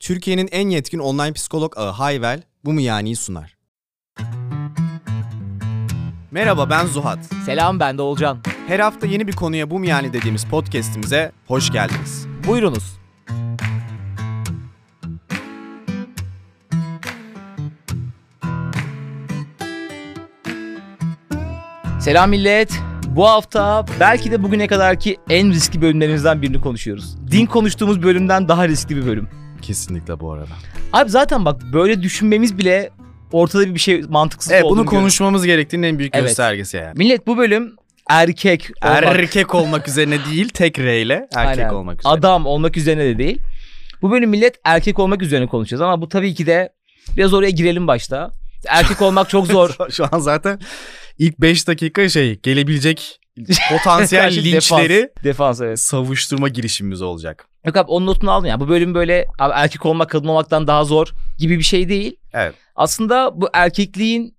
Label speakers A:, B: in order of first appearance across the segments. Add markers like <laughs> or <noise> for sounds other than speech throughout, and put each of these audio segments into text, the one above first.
A: Türkiye'nin en yetkin online psikolog ağı Hayvel bu mu yani'yi sunar. Merhaba ben Zuhat.
B: Selam ben de Olcan.
A: Her hafta yeni bir konuya bu mu yani dediğimiz podcast'imize hoş geldiniz.
B: Buyurunuz. Selam millet. Bu hafta belki de bugüne kadarki en riskli bölümlerimizden birini konuşuyoruz. Din konuştuğumuz bölümden daha riskli bir bölüm.
A: Kesinlikle bu arada.
B: Abi zaten bak böyle düşünmemiz bile ortada bir şey mantıksız
A: Evet
B: olduğunu
A: bunu konuşmamız gerektiğinin en büyük
B: Evet.
A: göstergesi yani.
B: Millet bu bölüm erkek olmak,
A: Erkek olmak üzerine değil tek R ile erkek
B: Aynen.
A: olmak üzerine.
B: adam olmak üzerine de değil. Bu bölüm millet erkek olmak üzerine konuşacağız ama bu tabii ki de biraz oraya girelim başta. Erkek olmak çok <laughs> zor.
A: Şu an zaten ilk 5 dakika şey gelebilecek <laughs> potansiyel linçleri
B: Defans, defans evet.
A: savuşturma girişimimiz olacak.
B: Yok abi onun notunu aldım ya. Bu bölüm böyle abi erkek olmak kadın olmaktan daha zor gibi bir şey değil.
A: Evet.
B: Aslında bu erkekliğin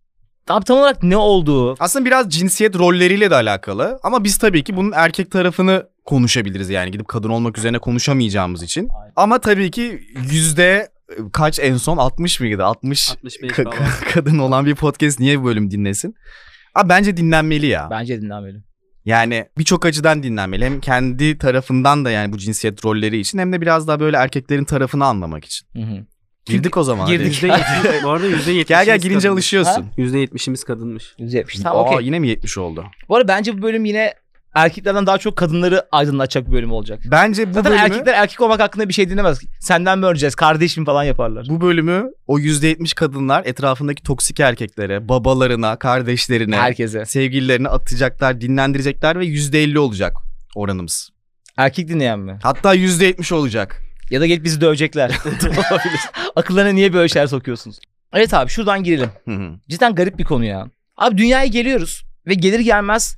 B: abi tam olarak ne olduğu.
A: Aslında biraz cinsiyet rolleriyle de alakalı ama biz tabii ki bunun erkek tarafını konuşabiliriz yani gidip kadın olmak üzerine konuşamayacağımız için.
B: Aynen.
A: Ama tabii ki yüzde kaç en son 60 mıydı? 60
C: 65
A: ka- kadın olan bir podcast niye bu bölüm dinlesin? Abi bence dinlenmeli ya.
B: Bence dinlemeyelim.
A: Yani birçok açıdan dinlenmeli. Hem kendi tarafından da yani bu cinsiyet rolleri için hem de biraz daha böyle erkeklerin tarafını anlamak için.
B: Hı hı.
A: Girdik o zaman.
B: Girdik.
A: hadi.
C: %70 <laughs> bu arada %70'imiz
A: Gel gel girince
C: kadınmış.
A: alışıyorsun.
C: %70'imiz kadınmış.
B: Güzel yapmış. Tamam
A: Aa,
B: okey.
A: yine mi 70 oldu?
B: Bu arada bence bu bölüm yine erkeklerden daha çok kadınları aydınlatacak bir bölüm olacak.
A: Bence bu
B: Zaten
A: bölümü
B: erkekler erkek olmak hakkında bir şey dinlemez. Senden mi öğreneceğiz? Kardeşim falan yaparlar.
A: bu bölümü o %70 kadınlar etrafındaki toksik erkeklere, babalarına, kardeşlerine,
B: Herkese.
A: sevgililerine atacaklar, dinlendirecekler ve %50 olacak oranımız.
B: Erkek dinleyen mi?
A: Hatta %70 olacak.
B: Ya da gelip bizi dövecekler. <laughs> Akıllarına niye böyle şeyler sokuyorsunuz? Evet abi şuradan girelim. Cidden garip bir konu ya. Abi dünyaya geliyoruz ve gelir gelmez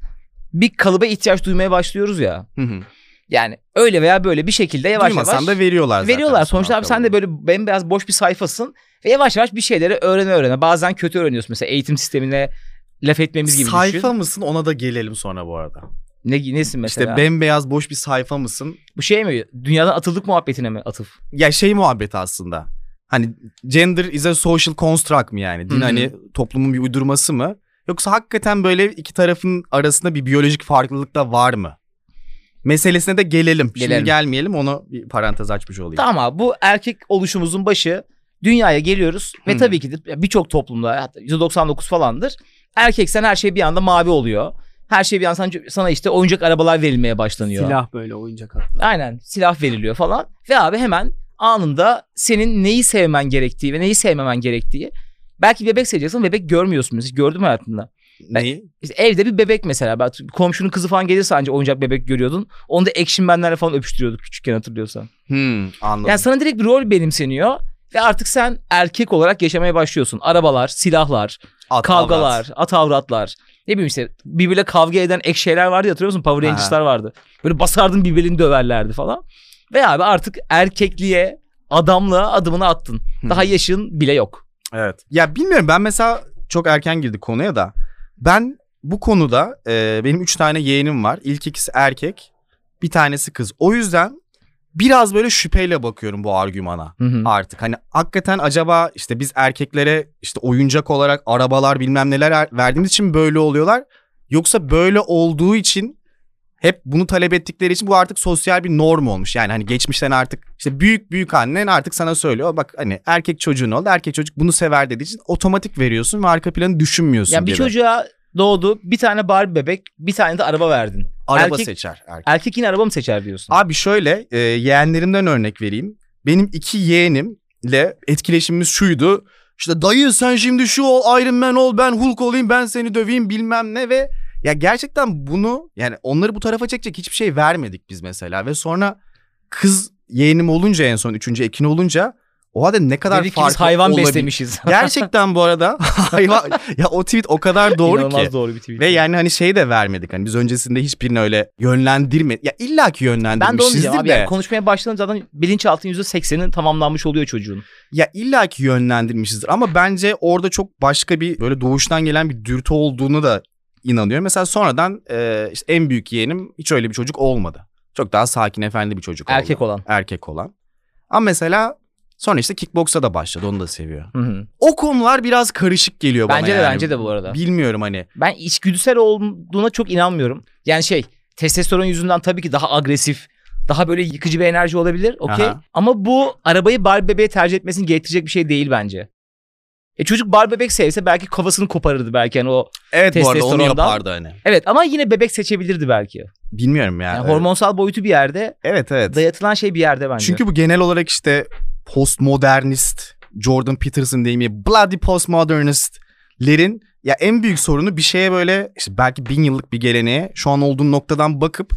B: bir kalıba ihtiyaç duymaya başlıyoruz ya.
A: Hı hı.
B: Yani öyle veya böyle bir şekilde yavaş
A: Duymasan
B: yavaş
A: da veriyorlar zaten.
B: veriyorlar.
A: son
B: Sonuçta abi sen de böyle bembeyaz boş bir sayfasın ve yavaş yavaş bir şeyleri öğrene öğrene. Bazen kötü öğreniyorsun mesela eğitim sistemine laf etmemiz gibi
A: Sayfa
B: düşün.
A: mısın ona da gelelim sonra bu arada.
B: Ne, nesin mesela?
A: İşte bembeyaz boş bir sayfa mısın?
B: Bu şey mi? Dünyadan atıldık muhabbetine mi atıf?
A: Ya şey muhabbeti aslında. Hani gender is a social construct mı yani? Din
B: Hı hı.
A: hani toplumun bir uydurması mı? Yoksa hakikaten böyle iki tarafın arasında bir biyolojik farklılık da var mı? Meselesine de gelelim. Şimdi
B: Gelelim.
A: gelmeyelim onu bir parantez açmış olayım.
B: Tamam abi bu erkek oluşumuzun başı dünyaya geliyoruz ve
A: Hı.
B: tabii ki de birçok toplumda hatta %99 falandır. Erkeksen her şey bir anda mavi oluyor. Her şey bir anda sana, sana işte oyuncak arabalar verilmeye başlanıyor.
C: Silah böyle oyuncak hatta.
B: Aynen silah veriliyor falan. Ve abi hemen anında senin neyi sevmen gerektiği ve neyi sevmemen gerektiği. Belki bebek seveceksin bebek görmüyorsun. Hiç gördün mü hayatında?
A: Neyi?
B: İşte evde bir bebek mesela. Bak, Komşunun kızı falan gelirse anca oyuncak bebek görüyordun. Onu da Action Man'lerle falan öpüştürüyorduk küçükken hatırlıyorsan.
A: Hmm, anladım.
B: Yani sana direkt bir rol benimseniyor. Ve artık sen erkek olarak yaşamaya başlıyorsun. Arabalar, silahlar,
A: At,
B: kavgalar,
A: avrat.
B: at avratlar. Ne bileyim işte birbiriyle kavga eden ek şeyler vardı hatırlıyor musun? Power. Rangers'lar vardı. Böyle basardın birbirini döverlerdi falan. Ve abi artık erkekliğe, adamlığa adımını attın. Daha yaşın bile yok.
A: Evet. Ya bilmiyorum ben mesela çok erken girdik konuya da. Ben bu konuda e, benim üç tane yeğenim var. İlk ikisi erkek. Bir tanesi kız. O yüzden biraz böyle şüpheyle bakıyorum bu argümana
B: Hı hı.
A: artık. Hani hakikaten acaba işte biz erkeklere işte oyuncak olarak arabalar bilmem neler er- verdiğimiz için böyle oluyorlar? Yoksa böyle olduğu için hep bunu talep ettikleri için bu artık sosyal bir norm olmuş. Yani hani geçmişten artık işte büyük büyük annen artık sana söylüyor. Bak hani erkek çocuğun oldu. Erkek çocuk bunu sever dediği için otomatik veriyorsun ve arka planı düşünmüyorsun
B: Yani bir
A: gibi.
B: çocuğa doğdu bir tane Barbie bebek bir tane de araba verdin.
A: Araba
B: erkek-
A: seçer erkek.
B: Erkek yine araba mı seçer diyorsun?
A: Abi şöyle e, yeğenlerimden örnek vereyim. Benim iki yeğenimle etkileşimimiz şuydu. İşte dayı sen şimdi şu ol Iron Man ol ben Hulk olayım ben seni döveyim bilmem ne ve ya gerçekten bunu yani onları bu tarafa çekecek hiçbir şey vermedik biz mesela ve sonra kız yeğenim olunca en son üçüncü Ekin olunca o halde ne kadar
B: Dedik ki
A: farklı
B: hayvan
A: olabilir.
B: beslemişiz. <laughs>
A: Gerçekten bu arada <laughs> hayvan ya o tweet o kadar doğru
B: İnanılmaz
A: ki.
B: doğru bir tweet.
A: Ve yani hani şey de vermedik hani biz öncesinde hiçbirini öyle yönlendirme ya illaki
B: ben de onu
A: yönlendirmişizdir
B: diyeceğim abi.
A: de.
B: Yani konuşmaya başladığında zaten bilinçaltın %80'in tamamlanmış oluyor çocuğun.
A: Ya illaki yönlendirmişizdir ama bence orada çok başka bir böyle doğuştan gelen bir dürtü olduğunu da inanıyorum. Mesela sonradan e, işte en büyük yeğenim hiç öyle bir çocuk olmadı. Çok daha sakin efendi bir çocuk oldu.
B: Erkek olan.
A: Erkek olan. Ama mesela Sonra işte kickboksa da başladı onu da seviyor.
B: Hı hı.
A: O konular biraz karışık geliyor bana
B: Bence de
A: yani.
B: bence de bu arada.
A: Bilmiyorum hani.
B: Ben içgüdüsel olduğuna çok inanmıyorum. Yani şey testosteron yüzünden tabii ki daha agresif, daha böyle yıkıcı bir enerji olabilir. Okey.
A: Aha.
B: Ama bu arabayı Barbie bebeğe tercih etmesini gerektirecek bir şey değil bence. E çocuk Barbie bebek sevse belki kafasını koparırdı belki hani o.
A: Evet bu arada onu yapardı hani.
B: Evet ama yine bebek seçebilirdi belki.
A: Bilmiyorum ya.
B: Yani hormonsal boyutu bir yerde,
A: Evet evet.
B: dayatılan şey bir yerde bence.
A: Çünkü bu genel olarak işte postmodernist Jordan Peterson deyimi bloody postmodernistlerin ya en büyük sorunu bir şeye böyle işte belki bin yıllık bir geleneğe şu an olduğun noktadan bakıp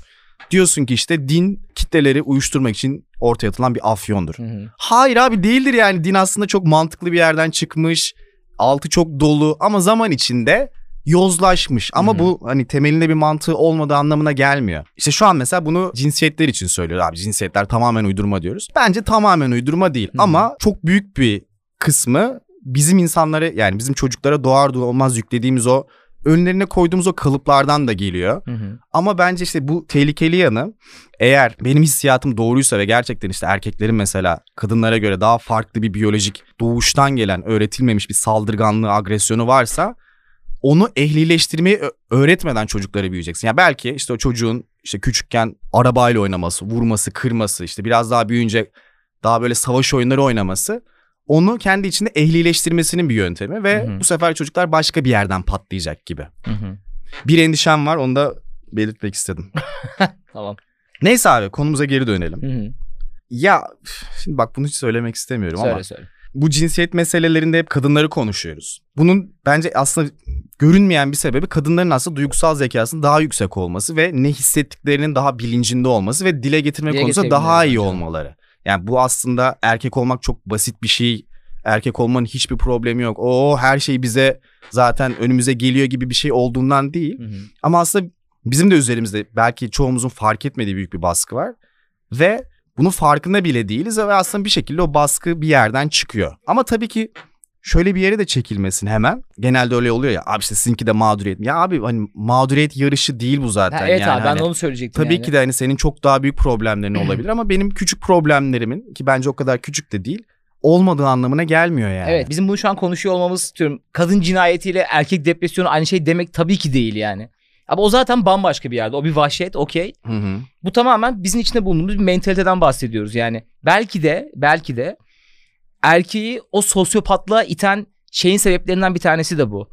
A: diyorsun ki işte din kitleleri uyuşturmak için ortaya atılan bir afyondur.
B: Hı hı.
A: Hayır abi değildir yani din aslında çok mantıklı bir yerden çıkmış. Altı çok dolu ama zaman içinde yozlaşmış. Ama
B: Hı
A: bu hani temelinde bir mantığı olmadığı anlamına gelmiyor. İşte şu an mesela bunu cinsiyetler için söylüyor abi. Cinsiyetler tamamen uydurma diyoruz. Bence tamamen uydurma değil
B: Hı hı.
A: ama çok büyük bir kısmı bizim insanları yani bizim çocuklara doğar doğmaz yüklediğimiz o önlerine koyduğumuz o kalıplardan da geliyor.
B: Hı hı.
A: Ama bence işte bu tehlikeli yanı eğer benim hissiyatım doğruysa ve gerçekten işte erkeklerin mesela kadınlara göre daha farklı bir biyolojik doğuştan gelen öğretilmemiş bir saldırganlığı, agresyonu varsa onu ehlileştirmeyi öğretmeden çocuklara büyüyeceksin. Ya belki işte o çocuğun işte küçükken arabayla oynaması, vurması, kırması, işte biraz daha büyüyünce daha böyle savaş oyunları oynaması onu kendi içinde ehlileştirmesinin bir yöntemi ve
B: Hı hı.
A: bu sefer çocuklar başka bir yerden patlayacak gibi.
B: Hı hı.
A: Bir endişem var onu da belirtmek istedim. <laughs>
B: Tamam.
A: Neyse abi konumuza geri dönelim.
B: Hı hı.
A: Ya şimdi bak bunu hiç söylemek istemiyorum ama
B: Söyle söyle.
A: bu cinsiyet meselelerinde hep kadınları konuşuyoruz. Bunun bence aslında görünmeyen bir sebebi kadınların aslında duygusal zekasının daha yüksek olması ve ne hissettiklerinin daha bilincinde olması ve dile getirme
B: Dile
A: konusunda daha iyi
B: bence.
A: olmaları. Yani bu aslında erkek olmak çok basit bir şey. Erkek olmanın hiçbir problemi yok. O her şey bize zaten önümüze geliyor gibi bir şey olduğundan değil.
B: Hı hı.
A: Ama aslında bizim de üzerimizde belki çoğumuzun fark etmediği büyük bir baskı var. Ve bunun farkında bile değiliz ve aslında bir şekilde o baskı bir yerden çıkıyor. Ama tabii ki şöyle bir yere de çekilmesin hemen. Genelde öyle oluyor ya abi işte sizinki de mağduriyet. Ya abi hani mağduriyet yarışı değil bu zaten.
B: Ha, evet
A: yani
B: abi ben
A: hani
B: onu söyleyecektim
A: Tabii
B: yani.
A: ki de hani senin çok daha büyük problemlerin <clears throat> olabilir ama benim küçük problemlerimin ki bence o kadar küçük de değil olmadığı anlamına gelmiyor yani.
B: Evet bizim bunu şu an konuşuyor olmamız diyorum. Kadın cinayetiyle erkek depresyonu aynı şey demek tabii ki değil yani. Ama o zaten bambaşka bir yerde. O bir vahşet okey. Bu tamamen bizim içinde bulunduğumuz bir mentaliteden bahsediyoruz yani. Belki de belki de erkeği o sosyopatlığa iten şeyin sebeplerinden bir tanesi de bu.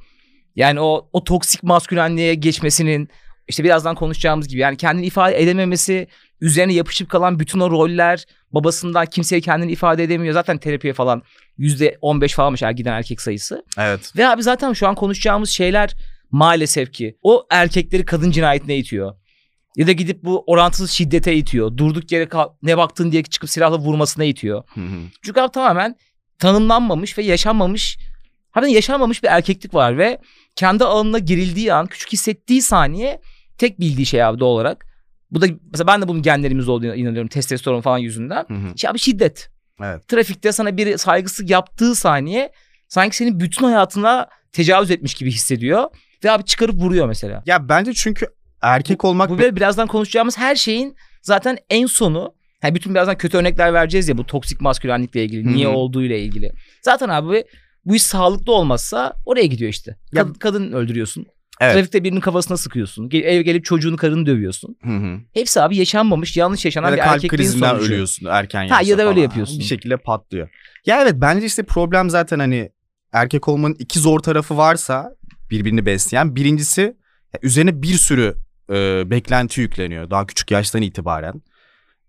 B: Yani o o toksik maskülenliğe geçmesinin işte birazdan konuşacağımız gibi yani kendini ifade edememesi, üzerine yapışıp kalan bütün o roller, babasından kimseye kendini ifade edemiyor. Zaten terapiye falan yüzde 15 falanmış er giden erkek sayısı.
A: Evet.
B: Ve abi zaten şu an konuşacağımız şeyler maalesef ki o erkekleri kadın cinayetine itiyor. Ya da gidip bu orantısız şiddete itiyor. Durduk yere ne baktın diye çıkıp silahla vurmasına itiyor.
A: Hı hı.
B: Çünkü abi tamamen tanımlanmamış ve yaşanmamış harbiden yaşanmamış bir erkeklik var ve kendi alanına girildiği an küçük hissettiği saniye tek bildiği şey abi doğal olarak. Bu da mesela ben de bunun genlerimizde olduğunu inanıyorum testosteron falan yüzünden.
A: Hı hı.
B: Şey abi şiddet.
A: Evet.
B: Trafikte sana biri saygısızlık yaptığı saniye sanki senin bütün hayatına tecavüz etmiş gibi hissediyor. Ve abi çıkarıp vuruyor mesela.
A: Ya bence çünkü erkek olmak
B: Bu böyle birazdan konuşacağımız her şeyin zaten en sonu yani bütün birazdan kötü örnekler vereceğiz ya bu toksik maskülenlikle ilgili. Niye
A: Hı hı.
B: olduğuyla ilgili. Zaten abi bu iş sağlıklı olmazsa oraya gidiyor işte.
A: Ya-
B: Kad- kadın öldürüyorsun.
A: Evet.
B: Trafikte birinin kafasına sıkıyorsun. Gel- eve gelip çocuğunu karını dövüyorsun.
A: Hı hı.
B: Hepsi abi yaşanmamış yanlış yaşanan
A: Ya
B: bir
A: kalp
B: erkekliğin
A: krizinden
B: sonucu.
A: ölüyorsun erken
B: Ha,
A: yaşta
B: ya da öyle
A: falan.
B: yapıyorsun.
A: Bir şekilde patlıyor. Ya evet bence işte problem zaten hani erkek olmanın iki zor tarafı varsa birbirini besleyen. Birincisi üzerine bir sürü e, beklenti yükleniyor daha küçük yaştan itibaren.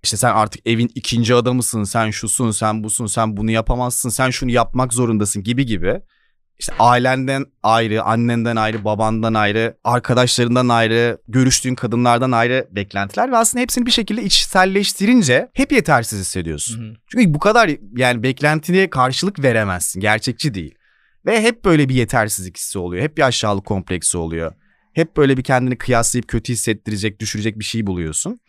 A: İşte sen artık evin ikinci adamısın, sen şusun, sen busun, sen bunu yapamazsın, sen şunu yapmak zorundasın gibi gibi. İşte ailenden ayrı, annenden ayrı, babandan ayrı, arkadaşlarından ayrı, görüştüğün kadınlardan ayrı beklentiler ve aslında hepsini bir şekilde içselleştirince hep yetersiz hissediyorsun.
B: Hı hı.
A: Çünkü bu kadar yani beklentiye karşılık veremezsin. Gerçekçi değil. Ve hep böyle bir yetersizlik hissi oluyor. Hep bir aşağılık kompleksi oluyor. Hep böyle bir kendini kıyaslayıp kötü hissettirecek, düşürecek bir şey buluyorsun.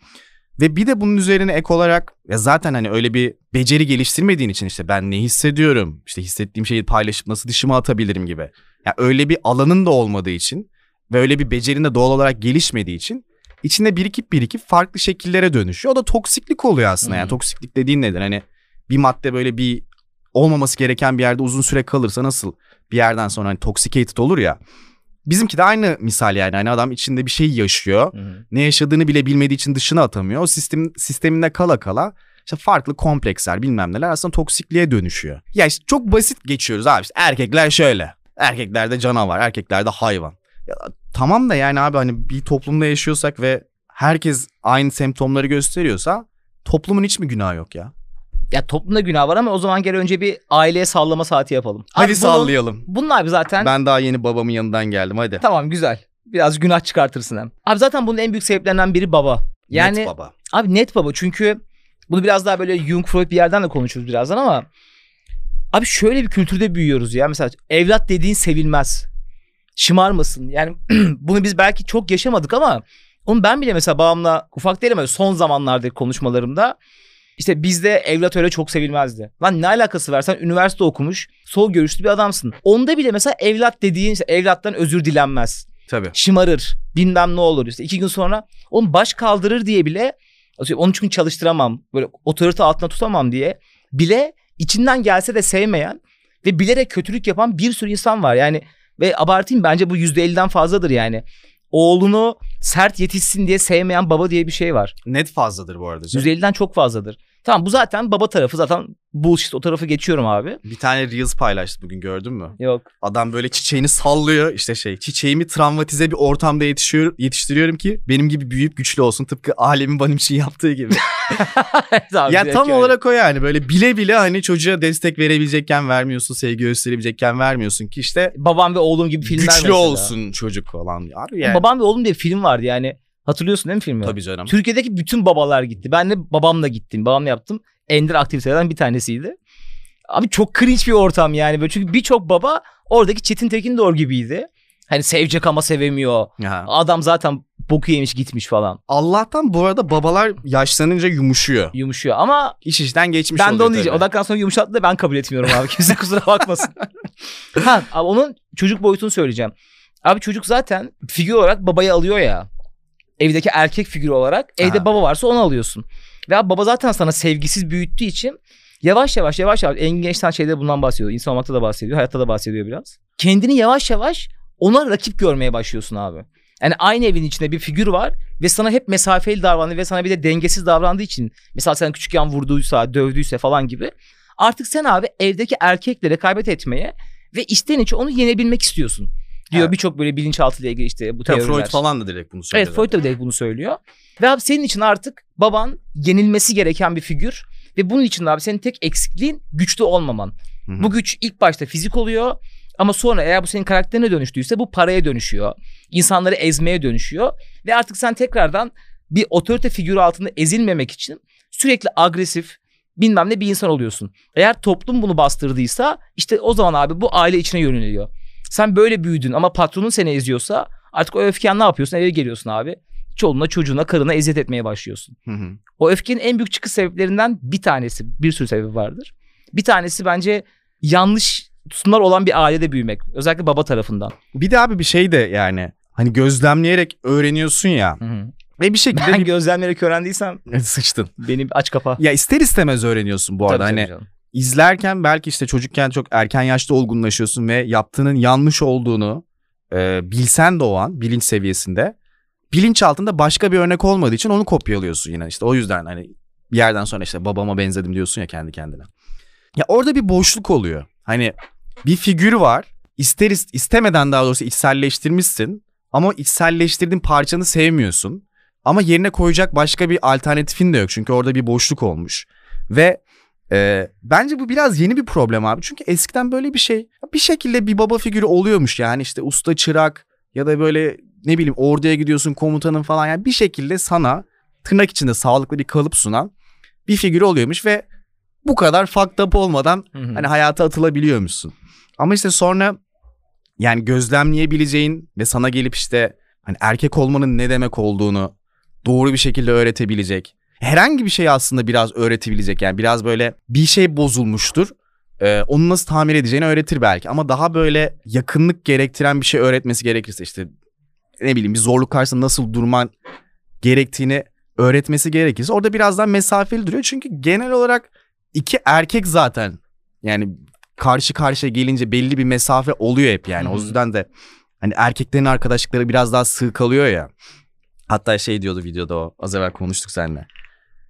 A: Ve bir de bunun üzerine ek olarak ya zaten hani öyle bir beceri geliştirmediğin için işte ben ne hissediyorum, işte hissettiğim şeyi paylaşıp nasıl dışıma atabilirim gibi. Ya öyle bir alanın da olmadığı için ve öyle bir becerin de doğal olarak gelişmediği için içinde birikip birikip farklı şekillere dönüşüyor. O da toksiklik oluyor aslında.
B: Hı.
A: Yani toksiklik dediğin nedir? Hani bir madde böyle bir olmaması gereken bir yerde uzun süre kalırsa nasıl bir yerden sonra hani toxicated olur ya. Bizimki de aynı misal yani. Hani adam içinde bir şey yaşıyor. Ne yaşadığını bile bilmediği için dışına atamıyor. O sistem sisteminde kala kala işte farklı kompleksler bilmem neler aslında toksikliğe dönüşüyor. Ya işte çok basit geçiyoruz abi. İşte erkekler şöyle. Erkeklerde canavar, erkeklerde hayvan. Ya, tamam da yani abi hani bir toplumda yaşıyorsak ve herkes aynı semptomları gösteriyorsa toplumun hiç mi günahı yok ya?
B: Ya toplumda günah var ama o zaman gel önce bir aileye sallama saati yapalım.
A: Hadi
B: Abi bunun-
A: sallayalım.
B: Bunun abi zaten
A: Ben daha yeni babamın yanından geldim hadi.
B: tamam güzel. Biraz günah çıkartırsın hem. Abi zaten bunun en büyük sebeplerinden biri baba. Yani
A: Net baba.
B: Abi net baba çünkü bunu biraz daha böyle Jung Freud bir yerden de konuşuruz birazdan ama abi şöyle bir kültürde büyüyoruz ya mesela evlat dediğin sevilmez. Şımarmasın. Yani <clears throat> bunu biz belki çok yaşamadık ama onu ben bile mesela babamla ufak değilim son zamanlardaki konuşmalarımda işte bizde evlat öyle çok sevilmezdi. Lan ne alakası var sen üniversite okumuş sol görüşlü bir adamsın. Onda bile mesela evlat dediğin işte evlattan özür dilenmez
A: Tabii.
B: şımarır bilmem ne olur işte iki gün sonra onu baş kaldırır diye bile onu çünkü çalıştıramam böyle otorite altına tutamam diye bile içinden gelse de sevmeyen ve bilerek kötülük yapan bir sürü insan var yani ve abartayım bence bu yüzde elliden fazladır yani oğlunu sert yetişsin diye sevmeyen baba diye bir şey var.
A: Net fazladır bu arada. canım.
B: %50'den çok fazladır. Tamam bu zaten baba tarafı zaten bullshit o tarafı geçiyorum abi.
A: Bir tane Reels paylaştı bugün gördün mü?
B: Yok.
A: Adam böyle çiçeğini sallıyor işte şey çiçeğimi travmatize bir ortamda yetişiyor, yetiştiriyorum ki benim gibi büyüyüp güçlü olsun tıpkı alemin benim için yaptığı gibi.
B: Abi <laughs> <laughs>
A: ya tam
B: öyle.
A: olarak o yani böyle bile bile hani çocuğa destek verebilecekken vermiyorsun sevgi gösterebilecekken vermiyorsun ki işte
B: babam ve oğlum gibi filmler
A: güçlü
B: mesela.
A: olsun çocuk falan. Abi yani.
B: Babam ve oğlum diye film vardı yani. Hatırlıyorsun değil mi filmi?
A: Tabii canım.
B: Türkiye'deki bütün babalar gitti. Ben de babamla gittim. Babamla yaptım. Ender aktivitelerden bir tanesiydi. Abi çok cringe bir ortam yani. Böyle çünkü birçok baba oradaki Çetin Tekin Doğru gibiydi. Hani sevecek ama sevemiyor.
A: Ya.
B: Adam zaten boku yemiş gitmiş falan.
A: Allah'tan bu arada babalar yaşlanınca yumuşuyor.
B: Yumuşuyor ama
A: İş işten geçmiş
B: ben de
A: oluyor
B: onu diyeceğim. O dakikadan sonra yumuşattı da ben kabul etmiyorum abi. Kimse kusura bakmasın. <laughs> ha, abi onun çocuk boyutunu söyleyeceğim. Abi çocuk zaten figür olarak babayı alıyor ya. Evdeki erkek figürü olarak. Evde
A: Aha.
B: baba varsa onu alıyorsun. Ve baba zaten sana sevgisiz büyüttüğü için yavaş yavaş yavaş yavaş Engin Gençten şeyde bundan bahsediyor. İnsan olmakta da bahsediyor. Hayatta da bahsediyor biraz. Kendini yavaş yavaş ona rakip görmeye başlıyorsun abi. Yani aynı evin içinde bir figür var ve sana hep mesafeli davrandı ve sana bir de dengesiz davrandığı için mesela sen küçükken vurduysa, dövdüyse falan gibi artık sen abi evdeki erkekle rekabet etmeye ve içten içe onu yenebilmek istiyorsun. Diyor
A: Evet.
B: birçok böyle bilinçaltı ile ilgili işte bu
A: Tabii
B: teoriler.
A: Freud falan da direkt bunu söyledi.
B: Evet Freud da direkt bunu söylüyor. Ve abi senin için artık baban yenilmesi gereken bir figür. Ve bunun için de abi senin tek eksikliğin güçlü olmaman.
A: Hı hı.
B: Bu güç ilk başta fizik oluyor. Ama sonra eğer bu senin karakterine dönüştüyse bu paraya dönüşüyor. İnsanları ezmeye dönüşüyor. Ve artık sen tekrardan bir otorite figürü altında ezilmemek için sürekli agresif bilmem ne bir insan oluyorsun. Eğer toplum bunu bastırdıysa işte o zaman abi bu aile içine yöneliyor. Sen böyle büyüdün ama patronun seni eziyorsa artık o öfken ne yapıyorsun? Eve geliyorsun abi. Çoluğuna çocuğuna karına eziyet etmeye başlıyorsun.
A: Hı hı.
B: O öfkenin en büyük çıkış sebeplerinden bir tanesi, bir sürü sebebi vardır. Bir tanesi bence yanlış tutumlar olan bir ailede büyümek. Özellikle baba tarafından.
A: Bir de abi bir şey de yani hani gözlemleyerek öğreniyorsun ya. Ve bir şekilde
B: Ben
A: bir...
B: gözlemleyerek öğrendiysem <laughs>
A: sıçtın.
B: benim aç kapa.
A: Ya ister istemez öğreniyorsun bu arada.
B: Tabii, tabii
A: hani
B: canım.
A: İzlerken belki işte çocukken çok erken yaşta olgunlaşıyorsun ve yaptığının yanlış olduğunu e, bilsen de o an bilinç seviyesinde bilinç altında başka bir örnek olmadığı için onu kopyalıyorsun yine işte o yüzden hani bir yerden sonra işte babama benzedim diyorsun ya kendi kendine. Ya orada bir boşluk oluyor. Hani bir figür var. İster is- istemeden daha doğrusu içselleştirmişsin ama içselleştirdiğin parçanı sevmiyorsun. Ama yerine koyacak başka bir alternatifin de yok. Çünkü orada bir boşluk olmuş. Ve e, bence bu biraz yeni bir problem abi. Çünkü eskiden böyle bir şey bir şekilde bir baba figürü oluyormuş. Yani işte usta çırak ya da böyle ne bileyim orduya gidiyorsun komutanın falan. Yani bir şekilde sana tırnak içinde sağlıklı bir kalıp sunan bir figür oluyormuş ve bu kadar fucked up olmadan
B: Hı hı.
A: hani hayata atılabiliyormuşsun. Ama işte sonra yani gözlemleyebileceğin ve sana gelip işte hani erkek olmanın ne demek olduğunu doğru bir şekilde öğretebilecek. Herhangi bir şey aslında biraz öğretebilecek. Yani biraz böyle bir şey bozulmuştur. Ee, onu nasıl tamir edeceğini öğretir belki. Ama daha böyle yakınlık gerektiren bir şey öğretmesi gerekirse işte ne bileyim bir zorluk karşısında nasıl durman gerektiğini öğretmesi gerekirse orada biraz daha mesafeli duruyor. Çünkü genel olarak iki erkek zaten yani karşı karşıya gelince belli bir mesafe oluyor hep yani.
B: Hı
A: O yüzden de hani erkeklerin arkadaşlıkları biraz daha sığ kalıyor ya. Hatta şey diyordu videoda o az evvel konuştuk seninle.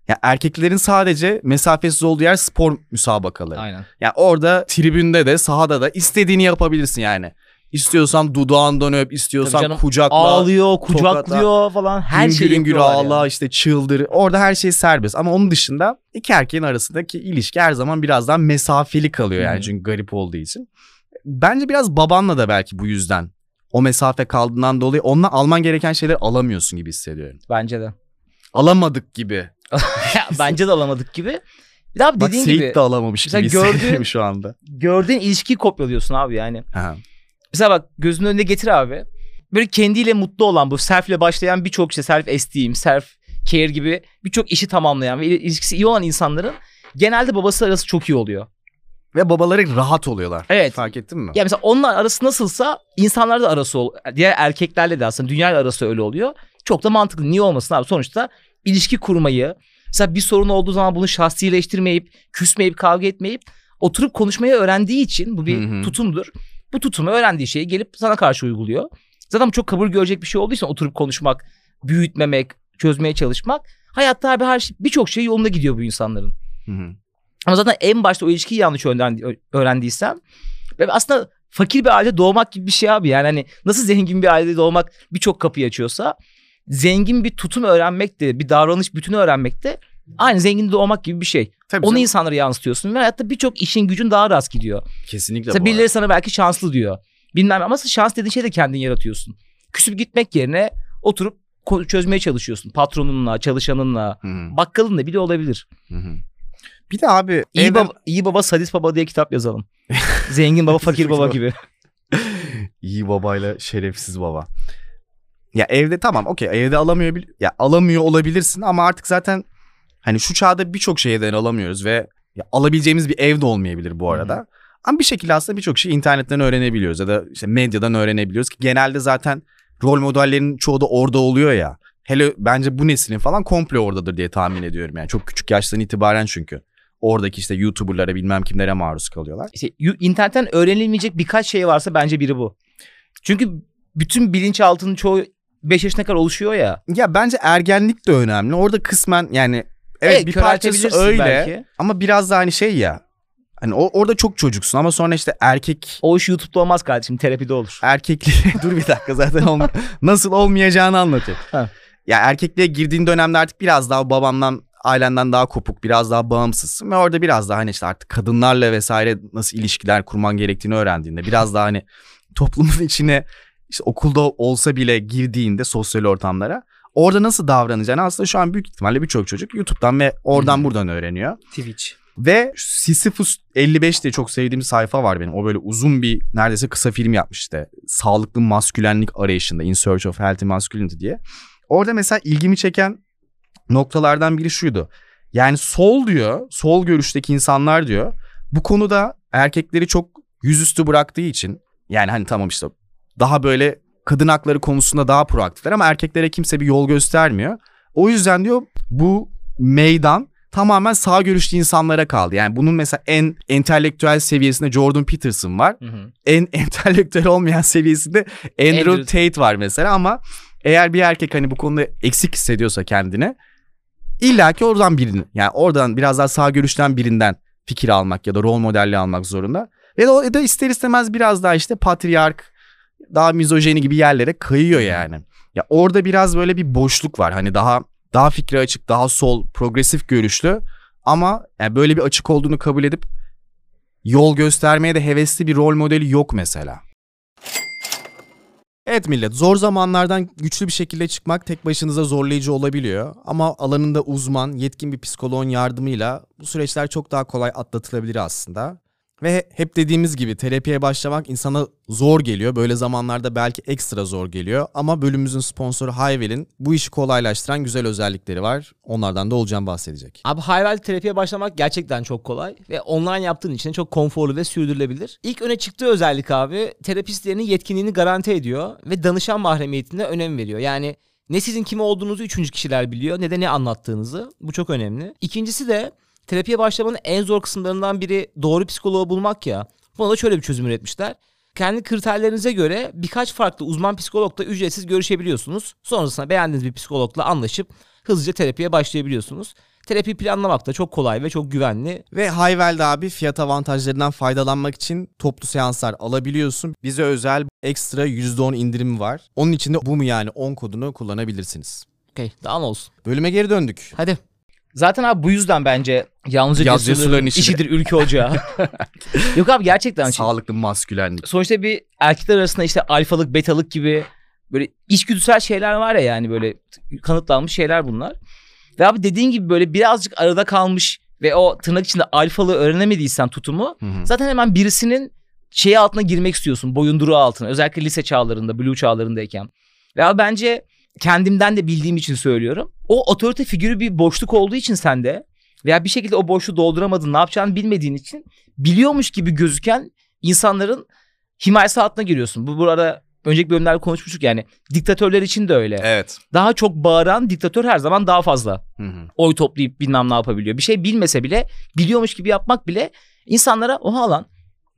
A: Ya erkeklerin sadece mesafesiz olduğu yer spor müsabakaları.
B: Aynen.
A: Yani orada tribünde de sahada da istediğini yapabilirsin yani. İstiyorsan dudağından öp, istiyorsan
B: Tabii canım.
A: kucakla,
B: Ağlıyor, kucaklıyor falan her şeyi
A: güngür
B: yapıyorlar
A: ağla
B: ya.
A: işte çıldır. Orada her şey serbest ama onun dışında iki erkeğin arasındaki ilişki her zaman biraz daha mesafeli kalıyor yani
B: Hı.
A: çünkü garip olduğu için. Bence biraz babanla da belki bu yüzden o mesafe kaldığından dolayı onunla alman gereken şeyleri alamıyorsun gibi hissediyorum.
B: Bence de.
A: Alamadık gibi. <laughs>
B: Bence de alamadık gibi. Bir de abi
A: Bak
B: dediğin
A: Seyit
B: gibi
A: de alamamış gibi
B: gördüğün-
A: şu anda.
B: gördüğün ilişkiyi kopyalıyorsun abi yani.
A: Ha.
B: Mesela bak gözünün önüne getir abi. Böyle kendiyle mutlu olan bu self ile başlayan birçok işte self esteem, self care gibi birçok işi tamamlayan ve il- ilişkisi iyi olan insanların genelde babası arası çok iyi oluyor.
A: Ve babaları rahat oluyorlar.
B: Evet.
A: Fark ettin mi?
B: Ya mesela onlar arası nasılsa insanlar da arası ol diğer erkeklerle de aslında dünya arası öyle oluyor. Çok da mantıklı. Niye olmasın abi? Sonuçta ilişki kurmayı, mesela bir sorun olduğu zaman bunu şahsileştirmeyip, küsmeyip, kavga etmeyip oturup konuşmayı öğrendiği için bu bir
A: Hı hı.
B: tutumdur. Bu tutumu öğrendiği şeyi gelip sana karşı uyguluyor. Zaten çok kabul görecek bir şey için oturup konuşmak, büyütmemek, çözmeye çalışmak. Hayatta abi her şey, birçok şey yolunda gidiyor bu insanların.
A: Hı hı.
B: Ama zaten en başta o ilişkiyi yanlış öğrendi- öğrendiysen ve aslında fakir bir ailede doğmak gibi bir şey abi. Yani hani nasıl zengin bir ailede doğmak birçok kapıyı açıyorsa zengin bir tutum öğrenmek de bir davranış bütünü öğrenmek de aynı zengin doğmak gibi bir şey.
A: Tabii
B: Onu
A: canım.
B: insanlara yansıtıyorsun ve hayatta birçok işin gücün daha rast gidiyor.
A: Kesinlikle
B: Mesela
A: bu
B: birileri
A: arada.
B: sana belki şanslı diyor. Bilmem ama şans dediğin şeyi de kendin yaratıyorsun. Küsüp gitmek yerine oturup çözmeye çalışıyorsun. Patronunla, çalışanınla,
A: Hı hı.
B: bakkalınla bile olabilir.
A: Hı hı. Bir de abi
B: İyi
A: evden-
B: baba, iyi baba sadist baba diye kitap yazalım. <laughs> Zengin baba fakir baba gibi.
A: İyi babayla şerefsiz baba. Ya evde tamam okey evde alamıyor ya alamıyor olabilirsin ama artık zaten hani şu çağda birçok şeyden alamıyoruz ve ya alabileceğimiz bir ev de olmayabilir bu arada. Ama bir şekilde aslında birçok şeyi internetten öğrenebiliyoruz ya da işte medyadan öğrenebiliyoruz ki genelde zaten rol modellerin çoğu da orada oluyor ya. Hele bence bu neslin falan komple oradadır diye tahmin ediyorum yani çok küçük yaştan itibaren çünkü. Oradaki işte YouTuber'lara bilmem kimlere maruz kalıyorlar.
B: İşte internetten öğrenilmeyecek birkaç şey varsa bence biri bu. Çünkü bütün bilinçaltının çoğu 5 yaşına kadar oluşuyor ya.
A: Ya bence ergenlik de önemli. Orada kısmen yani evet, bir parçası öyle
B: belki.
A: ama biraz da hani şey ya. Hani o, orada çok çocuksun ama sonra işte erkek
B: O iş YouTube'da olmaz kardeşim terapide olur.
A: erkekliğe <laughs> dur bir dakika zaten olm- <laughs> nasıl olmayacağını anlatıyor.
B: Ha.
A: Ya erkekliğe girdiğin dönemde artık biraz daha babandan ailenden daha kopuk biraz daha bağımsızsın ve orada biraz daha hani işte artık kadınlarla vesaire nasıl ilişkiler kurman gerektiğini öğrendiğinde biraz daha hani toplumun <laughs> içine işte okulda olsa bile girdiğinde sosyal ortamlara orada nasıl davranacağını aslında şu an büyük ihtimalle birçok çocuk YouTube'dan ve oradan
B: Hmm.
A: buradan öğreniyor.
C: Twitch.
A: Ve Sisyphus 55 diye çok sevdiğim sayfa var benim. O böyle uzun bir neredeyse kısa film yapmış işte. Sağlıklı maskülenlik arayışında In Search of Healthy Masculinity diye. Orada mesela ilgimi çeken noktalardan biri şuydu. Yani sol diyor, sol görüşteki insanlar diyor. Bu konuda erkekleri çok yüzüstü bıraktığı için yani hani tamam işte daha böyle kadın hakları konusunda daha proaktifler ama erkeklere kimse bir yol göstermiyor. O yüzden diyor bu meydan tamamen sağ görüşlü insanlara kaldı. Yani bunun mesela en entelektüel seviyesinde Jordan Peterson var. En <laughs> entelektüel olmayan seviyesinde Andrew,
B: Andrew-
A: Tate var mesela ama eğer bir erkek hani bu konuda eksik hissediyorsa kendini illa ki oradan birini yani oradan biraz daha sağ görüşten birinden fikir almak ya da rol modelliği almak zorunda. Ve de o da ister istemez biraz daha işte patriark daha mizojeni gibi yerlere kayıyor yani. Ya orada biraz böyle bir boşluk var. Hani daha daha fikri açık, daha sol, progresif görüşlü ama yani böyle bir açık olduğunu kabul edip yol göstermeye de hevesli bir rol modeli yok mesela. Evet millet zor zamanlardan güçlü bir şekilde çıkmak tek başınıza zorlayıcı olabiliyor. Ama alanında uzman, yetkin bir psikoloğun yardımıyla bu süreçler çok daha kolay atlatılabilir aslında. Ve hep dediğimiz gibi terapiye başlamak insana zor geliyor. Böyle zamanlarda belki ekstra zor geliyor. Ama bölümümüzün sponsoru Hayvel'in bu işi kolaylaştıran güzel özellikleri var. Onlardan da olacağım bahsedecek.
D: Abi hayval terapiye başlamak gerçekten çok kolay ve online yaptığın için çok konforlu ve sürdürülebilir. İlk öne çıktığı özellik abi terapistlerinin yetkinliğini garanti ediyor ve danışan mahremiyetine önem veriyor. Yani ne sizin kim olduğunuzu üçüncü kişiler biliyor ne de ne anlattığınızı. Bu çok önemli. İkincisi de Terapiye başlamanın en zor kısımlarından biri doğru psikoloğu bulmak ya. Buna da şöyle bir çözüm üretmişler. Kendi kriterlerinize göre birkaç farklı uzman psikologla ücretsiz görüşebiliyorsunuz. Sonrasında beğendiğiniz bir psikologla anlaşıp hızlıca terapiye başlayabiliyorsunuz. Terapi planlamak da çok kolay ve çok güvenli.
A: Ve Hayvel'de abi fiyat avantajlarından faydalanmak için toplu seanslar alabiliyorsun. Bize özel ekstra %10 indirim var. Onun için de bu mu yani 10 kodunu kullanabilirsiniz.
D: Okey daha ne olsun.
A: Bölüme geri döndük.
D: Hadi.
B: Zaten abi bu yüzden bence yalnızca
A: Yaz
B: cesurların
A: cesurların işi de.
B: işidir ülke ocağı. <laughs> Yok abi gerçekten.
A: Sağlıklı maskülenlik.
B: Sonuçta bir erkekler arasında işte alfalık, betalık gibi böyle içgüdüsel şeyler var ya yani böyle kanıtlanmış şeyler bunlar. Ve abi dediğin gibi böyle birazcık arada kalmış ve o tırnak içinde alfalığı öğrenemediysen tutumu
A: Hı hı.
B: zaten hemen birisinin şeyi altına girmek istiyorsun. Boyunduruğu altına. Özellikle lise çağlarında, blue çağlarındayken. Ve abi bence kendimden de bildiğim için söylüyorum. O otorite figürü bir boşluk olduğu için sende veya bir şekilde o boşluğu dolduramadın, ne yapacağını bilmediğin için biliyormuş gibi gözüken insanların himayesi altına giriyorsun. Bu burada önceki bölümlerde konuşmuştuk yani. Diktatörler için de öyle.
A: Evet.
B: Daha çok bağıran diktatör her zaman daha fazla
A: Hı hı.
B: oy toplayıp bilmem ne yapabiliyor. Bir şey bilmese bile biliyormuş gibi yapmak bile insanlara oha lan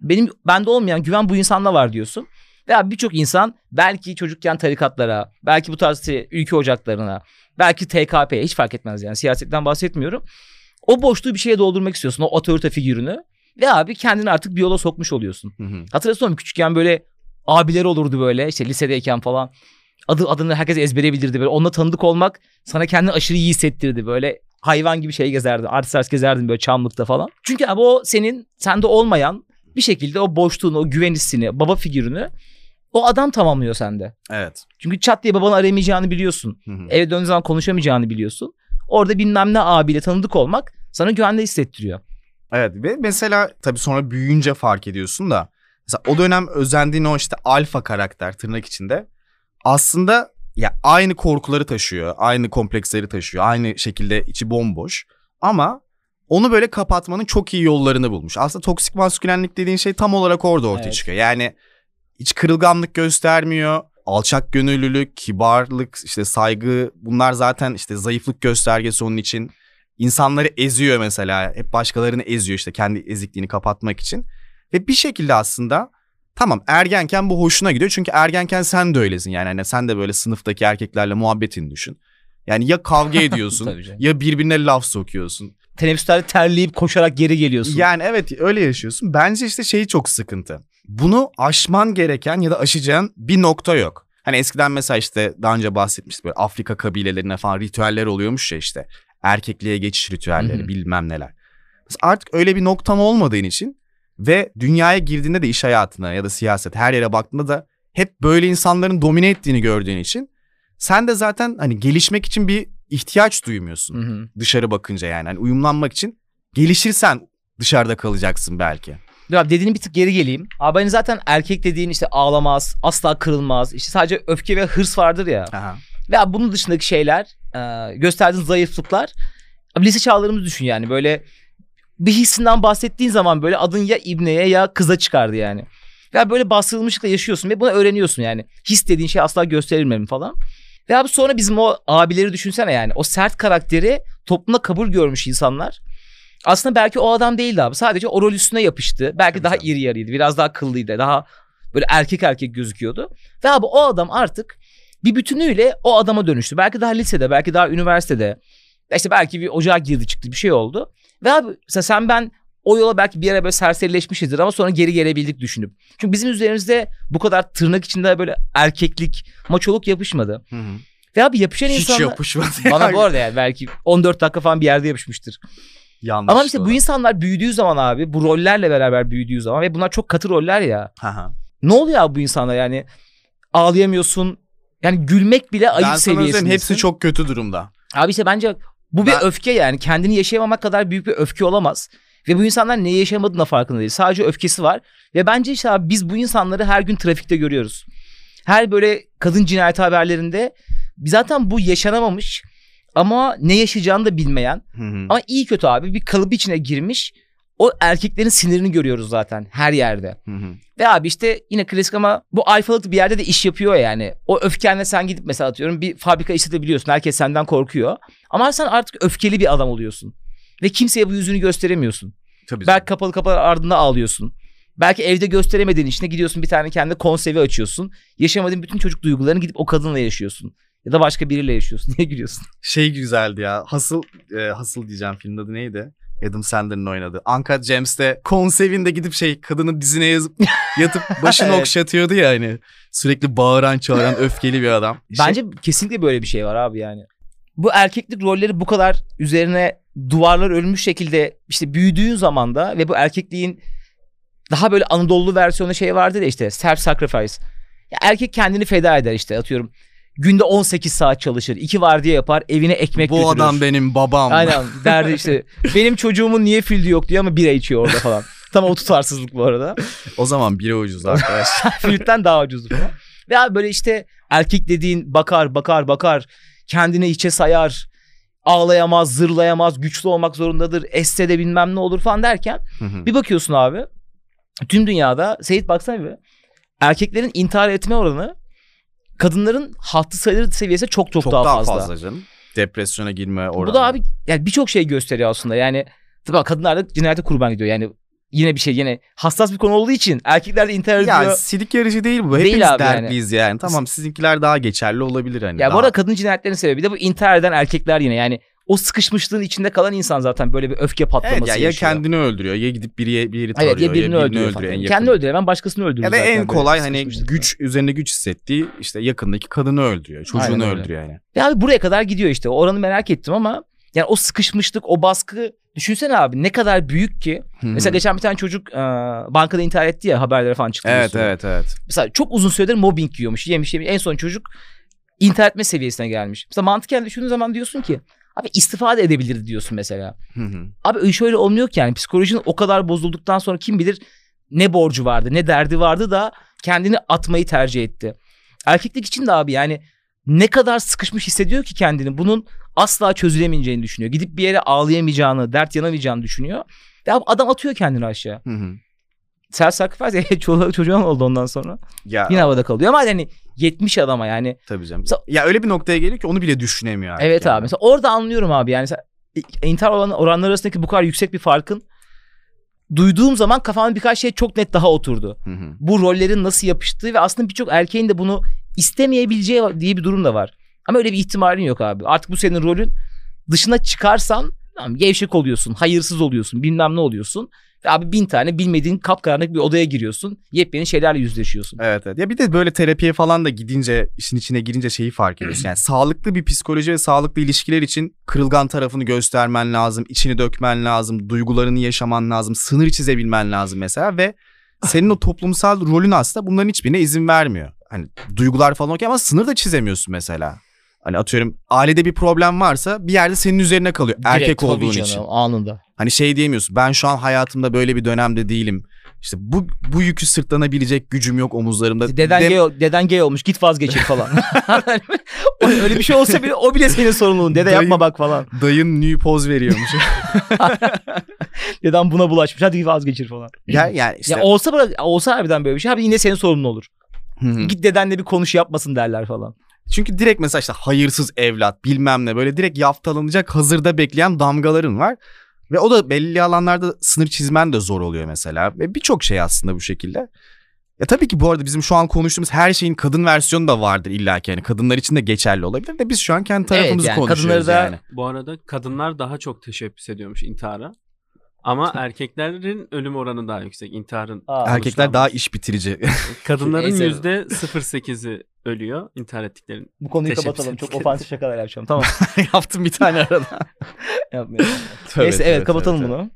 B: benim bende olmayan güven bu insanda var diyorsun. Veya birçok insan belki çocukken tarikatlara, belki bu tarz ülke ocaklarına, belki TKP'ye hiç fark etmez yani siyasetten bahsetmiyorum. O boşluğu bir şeye doldurmak istiyorsun o otorite figürünü ve abi kendini artık bir yola sokmuş oluyorsun.
A: Hı hı.
B: Küçükken böyle abiler olurdu böyle işte lisedeyken falan. Adı adını herkes ezbere bildirdi böyle. Onunla tanıdık olmak sana kendini aşırı iyi hissettirdi böyle. Hayvan gibi şey gezerdin. Artist artist gezerdin böyle çamlıkta falan. Çünkü abi o senin sende olmayan bir şekilde o boşluğunu, o güven hissini, baba figürünü o adam tamamlıyor sende.
A: Evet.
B: Çünkü çat diye babanı arayamayacağını biliyorsun.
A: Hı hı.
B: Eve döndüğün zaman konuşamayacağını biliyorsun. Orada bilmem ne abiyle tanıdık olmak sana güvende hissettiriyor.
A: Evet ve mesela tabii sonra büyüyünce fark ediyorsun da mesela o dönem özendiğin o işte alfa karakter tırnak içinde aslında ya aynı korkuları taşıyor, aynı kompleksleri taşıyor, aynı şekilde içi bomboş ama onu böyle kapatmanın çok iyi yollarını bulmuş. Aslında toksik maskülenlik dediğin şey tam olarak orada ortaya
B: Evet.
A: çıkıyor. Yani hiç kırılganlık göstermiyor. Alçak gönüllülük, kibarlık, işte saygı bunlar zaten işte zayıflık göstergesi onun için. İnsanları eziyor mesela. Hep başkalarını eziyor işte kendi ezikliğini kapatmak için. Ve bir şekilde aslında tamam ergenken bu hoşuna gidiyor. Çünkü ergenken sen de öylesin yani. Hani sen de böyle sınıftaki erkeklerle muhabbetini düşün. Yani ya kavga <laughs> ediyorsun ya birbirine laf sokuyorsun.
B: Teneffüslerde terleyip koşarak geri geliyorsun.
A: Yani evet öyle yaşıyorsun. Bence işte şeyi çok sıkıntı. Bunu aşman gereken ya da aşacağın bir nokta yok. Hani eskiden mesela işte daha önce bahsetmiştik böyle Afrika kabilelerine falan ritüeller oluyormuş ya işte. Erkekliğe geçiş ritüelleri
B: Hı hı.
A: bilmem neler. Mesela artık öyle bir noktan olmadığın için ve dünyaya girdiğinde de iş hayatına ya da siyaset her yere baktığında da hep böyle insanların domine ettiğini gördüğün için sen de zaten hani gelişmek için bir ihtiyaç duymuyorsun
B: Hı hı.
A: dışarı bakınca yani. Hani uyumlanmak için gelişirsen dışarıda kalacaksın belki.
B: Ya dediğini bir tık geri geleyim. Abi hani zaten erkek dediğin işte ağlamaz, asla kırılmaz. İşte sadece öfke ve hırs vardır ya.
A: Aha.
B: Ve abi bunun dışındaki şeyler, e, gösterdiğin zayıflıklar. Abi lise çağlarımızı düşün yani böyle bir hissinden bahsettiğin zaman böyle adın ya ibneye ya kıza çıkardı yani. Ve böyle bastırılmışlıkla yaşıyorsun ve bunu öğreniyorsun yani. His dediğin şey asla gösterilmem falan. Ve abi sonra bizim o abileri düşünsene yani. O sert karakteri toplumda kabul görmüş insanlar. Aslında belki o adam değildi abi. Sadece o rol üstüne yapıştı. Belki
A: Tabii
B: daha
A: canım.
B: iri yarıydı. Biraz daha kıllıydı. Daha böyle erkek erkek gözüküyordu. Ve abi o adam artık bir bütünüyle o adama dönüştü. Belki daha lisede, belki daha üniversitede. İşte belki bir ocağa girdi çıktı bir şey oldu. Ve abi mesela sen ben o yola belki bir ara böyle serserileşmişizdir ama sonra geri gelebildik düşünüp. Çünkü bizim üzerimizde bu kadar tırnak içinde böyle erkeklik, maçoluk yapışmadı.
A: Hı hı.
B: Ve abi yapışan
A: Hiç
B: insanlar...
A: yapışmadı.
B: Bana bu arada yani belki 14 dakika falan bir yerde yapışmıştır.
A: Yanlış.
B: Ama işte bu insanlar büyüdüğü zaman abi bu rollerle beraber büyüdüğü zaman ve bunlar çok katı roller ya.
A: Aha.
B: Ne oluyor abi bu insanlar yani ağlayamıyorsun. Yani gülmek bile ayıp
A: Ben
B: seviyesindesin.
A: hepsi çok kötü durumda.
B: Abi işte bence bu bir
A: Ben-
B: öfke yani. Kendini yaşayamamak kadar büyük bir öfke olamaz. Ve bu insanlar neyi yaşamadığına farkında değil. Sadece öfkesi var. Ve bence işte abi biz bu insanları her gün trafikte görüyoruz. Her böyle kadın cinayet haberlerinde zaten bu yaşanamamış ama ne yaşayacağını da bilmeyen
A: Hı hı.
B: ama iyi kötü abi bir kalıp içine girmiş o erkeklerin sinirini görüyoruz zaten her yerde.
A: Hı hı.
B: Ve abi işte yine klasik ama bu alfalık bir yerde de iş yapıyor yani. O öfkenle sen gidip mesela atıyorum bir fabrika işletebiliyorsun. Herkes senden korkuyor. Ama sen artık öfkeli bir adam oluyorsun. Ve kimseye bu yüzünü gösteremiyorsun.
A: Tabii
B: Belki kapalı kapılar ardında ağlıyorsun. Belki evde gösteremediğin içine gidiyorsun bir tane kendi konsevi açıyorsun. Yaşamadığın bütün çocuk duygularını gidip o kadınla yaşıyorsun. Ya da başka biriyle yaşıyorsun. <laughs> Niye gülüyorsun?
A: şey güzeldi ya. Hasıl e, Hasıl diyeceğim filmin adı neydi? Adam Sandler'ın oynadığı. Uncut James'te konsevinde gidip şey kadının dizine yazıp <laughs> yatıp başını
B: Evet.
A: okşatıyordu ya hani. Sürekli bağıran çağıran <laughs> öfkeli bir adam. Şey-
B: Bence kesinlikle böyle bir şey var abi yani. Bu erkeklik rolleri bu kadar üzerine duvarlar örülmüş şekilde işte büyüdüğün zaman da ve bu erkekliğin daha böyle Anadolu versiyonu şey vardır ya işte self sacrifice. Ya erkek kendini feda eder işte atıyorum. Günde 18 saat çalışır. iki vardiya yapar. Evine ekmek
A: bu
B: götürür.
A: adam benim babam.
B: Aynen derdi işte. <laughs> Benim çocuğumun niye fildi yok diyor ama bira içiyor orada falan. Tam o tutarsızlık bu arada.
A: O zaman biri ucuz arkadaşlar. <laughs>
B: Flütten daha ucuz falan. Ve böyle işte erkek dediğin bakar bakar bakar. Kendini içe sayar. Ağlayamaz, zırlayamaz, güçlü olmak zorundadır. Esse de bilmem ne olur falan derken
A: Hı hı.
B: bir bakıyorsun abi. Tüm dünyada Seyit baksana bir. Erkeklerin intihar etme oranı kadınların hattı sayılır seviyesi çok çok,
A: Çok
B: daha,
A: daha
B: fazla.
A: fazla canım. Depresyona girme oranı.
B: Bu da abi yani birçok şey gösteriyor aslında. Yani tabii kadınlar da cinayete kurban gidiyor. Yani yine bir şey yine hassas bir konu olduğu için erkekler de intihar ediyor.
A: yani silik yarışı değil bu.
B: Değil
A: Hepimiz
B: abi yani.
A: dertliyiz yani. Tamam sizinkiler daha geçerli olabilir hani.
B: Ya
A: daha...
B: bu arada kadın cinayetlerinin sebebi de bu intihar eden erkekler yine. Yani o sıkışmışlığın içinde kalan insan zaten böyle bir öfke patlaması
A: Evet ya, ya
B: yaşıyor.
A: kendini öldürüyor ya gidip biri, bir yeri tarıyor
B: Evet ya birini öldürüyor, falan.
A: en yakın.
B: Kendi öldürüyor. Ben başkasını öldürüyor
A: Ya da en kolay hani güç üzerine güç hissettiği işte yakındaki kadını öldürüyor. Çocuğunu
B: Aynen
A: öldürüyor yani.
B: Ya abi buraya kadar gidiyor işte. Oranı merak ettim ama yani o sıkışmışlık, o baskı düşünsene abi ne kadar büyük ki. Mesela geçen bir tane çocuk e, bankada intihar etti ya haberlere falan çıktı.
A: Evet
B: üstüne.
A: evet evet.
B: Mesela çok uzun süredir mobbing yiyormuş, yemiş yemiş. En son çocuk intihar etme seviyesine gelmiş. Mesela mantıken düşündüğün zaman diyorsun ki abi istifade edebilirdi diyorsun mesela.
A: Hı hı.
B: Abi iş öyle olmuyor ki yani psikolojinin o kadar bozulduktan sonra kim bilir ne borcu vardı ne derdi vardı da kendini atmayı tercih etti. Erkeklik için de abi yani ne kadar sıkışmış hissediyor ki kendini bunun asla çözülemeyeceğini düşünüyor. Gidip bir yere ağlayamayacağını, dert yanamayacağını düşünüyor. Abi adam atıyor kendini aşağı.
A: Hı hı.
B: Self sacrifice <laughs> çoluğa çocuğa oldu ondan sonra.
A: Ya
B: Yine havada kalıyor ama hani 70 adama yani.
A: tabii canım.
B: Mesela-
A: Ya öyle bir noktaya geliyor ki onu bile düşünemiyor artık.
B: Evet
A: yani.
B: abi. Mesela orada anlıyorum abi yani mesela intihar oran, oranları arasındaki bu kadar yüksek bir farkın duyduğum zaman kafamda birkaç şey çok net daha oturdu.
A: Hı hı.
B: Bu rollerin nasıl yapıştığı ve aslında birçok erkeğin de bunu istemeyebileceği diye bir durum da var. Ama öyle bir ihtimalin yok abi. Artık bu senin rolün dışına çıkarsan tamam, gevşek oluyorsun, hayırsız oluyorsun, bilmem ne oluyorsun. Ve abi bin tane bilmediğin kapkaranlık bir odaya giriyorsun. Yepyeni şeylerle yüzleşiyorsun.
A: Evet evet. Ya bir de böyle terapiye falan da gidince işin içine girince şeyi fark ediyorsun. <clears throat> Yani sağlıklı bir psikoloji ve sağlıklı ilişkiler için kırılgan tarafını göstermen lazım, içini dökmen lazım, duygularını yaşaman lazım, sınır çizebilmen lazım mesela ve senin o toplumsal rolün aslında bunların hiçbirine izin vermiyor. Hani duygular falan okey ama sınır da çizemiyorsun mesela. Hani atıyorum ailede bir problem varsa bir yerde senin üzerine kalıyor erkek
B: Direkt, tabii
A: olduğun
B: canım,
A: için.
B: Anında.
A: Hani şey diyemiyorsun ben şu an hayatımda böyle bir dönemde değilim. İşte bu bu yükü sırtlanabilecek gücüm yok omuzlarımda.
B: Deden,
A: Dem-
B: gay, deden gay olmuş git vazgeçir falan. <laughs> Öyle bir şey olsa bile o bile senin sorumluluğun. Dede
A: Dayım-
B: yapma bak falan.
A: Dayın new poz veriyormuş. <laughs>
B: Deden buna bulaşmış hadi vazgeçir falan.
A: ya, yani işte.
B: Ya olsa olsa harbiden böyle bir şey abi yine senin sorumlun olur.
A: Hı hı.
B: Git dedenle bir konuş yapmasın derler falan.
A: Çünkü direkt mesela işte hayırsız evlat bilmem ne böyle direkt yaftalanacak hazırda bekleyen damgaların var. Ve o da belli alanlarda sınır çizmen de zor oluyor mesela. Ve birçok şey aslında bu şekilde. Ya tabii ki bu arada bizim şu an konuştuğumuz her şeyin kadın versiyonu da vardır illa ki. Yani kadınlar için de geçerli olabilir de biz şu an kendi tarafımızı
B: yani
A: konuşuyoruz
B: kadınları da-
A: yani.
C: Bu arada kadınlar daha çok teşebbüs ediyormuş intihara. Ama <laughs> erkeklerin ölüm oranı daha yüksek. İntiharın
B: Aa,
A: Erkekler daha iş bitirici.
C: Kadınların yüzde 0.8'i ölüyor intihar ettiklerin.
B: Bu konuyu kapatalım. Çok ofansif şakalar yapacağım. Tamam. <laughs>
A: Yaptım bir tane arada. <laughs>
B: Yapmayalım. <laughs>
A: Tövbe,
B: Neyse
A: tövbe,
B: evet kapatalım
A: tövbe,
B: bunu.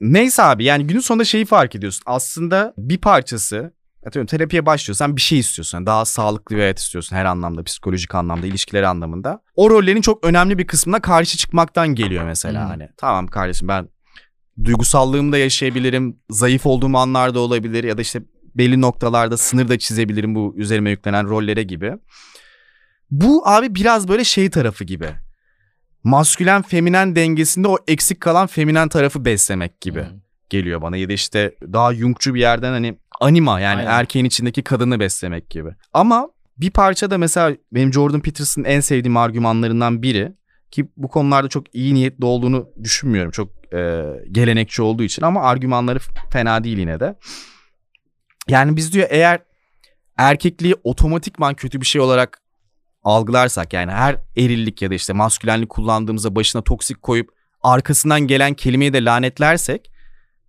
A: Neyse abi yani günün sonunda şeyi fark ediyorsun. Aslında bir parçası atıyorum terapiye başlıyorsan bir şey istiyorsun. Daha sağlıklı bir hayat istiyorsun her anlamda. Psikolojik anlamda, ilişkileri anlamında. O rollerin çok önemli bir kısmına karşı çıkmaktan geliyor mesela.
B: Hı.
A: Hani tamam kardeşim ben duygusallığımı da yaşayabilirim. Zayıf olduğum anlarda olabilir ya da işte belli noktalarda sınır da çizebilirim bu üzerime yüklenen rollere gibi. Bu abi biraz böyle şey tarafı gibi. Maskülen feminen dengesinde o eksik kalan feminen tarafı beslemek gibi
B: Hı.
A: geliyor bana. Ya da işte daha yunkçu bir yerden hani anima yani
B: Aynen.
A: erkeğin içindeki kadını beslemek gibi. Ama bir parça da mesela benim Jordan Peterson'ın en sevdiğim argümanlarından biri Ki bu konularda çok iyi niyetli olduğunu düşünmüyorum. Çok e, gelenekçi olduğu için ama argümanları fena değil yine de. Yani biz diyor eğer erkekliği otomatikman kötü bir şey olarak algılarsak yani her erillik ya da işte maskülenlik kullandığımızda başına toksik koyup arkasından gelen kelimeyi de lanetlersek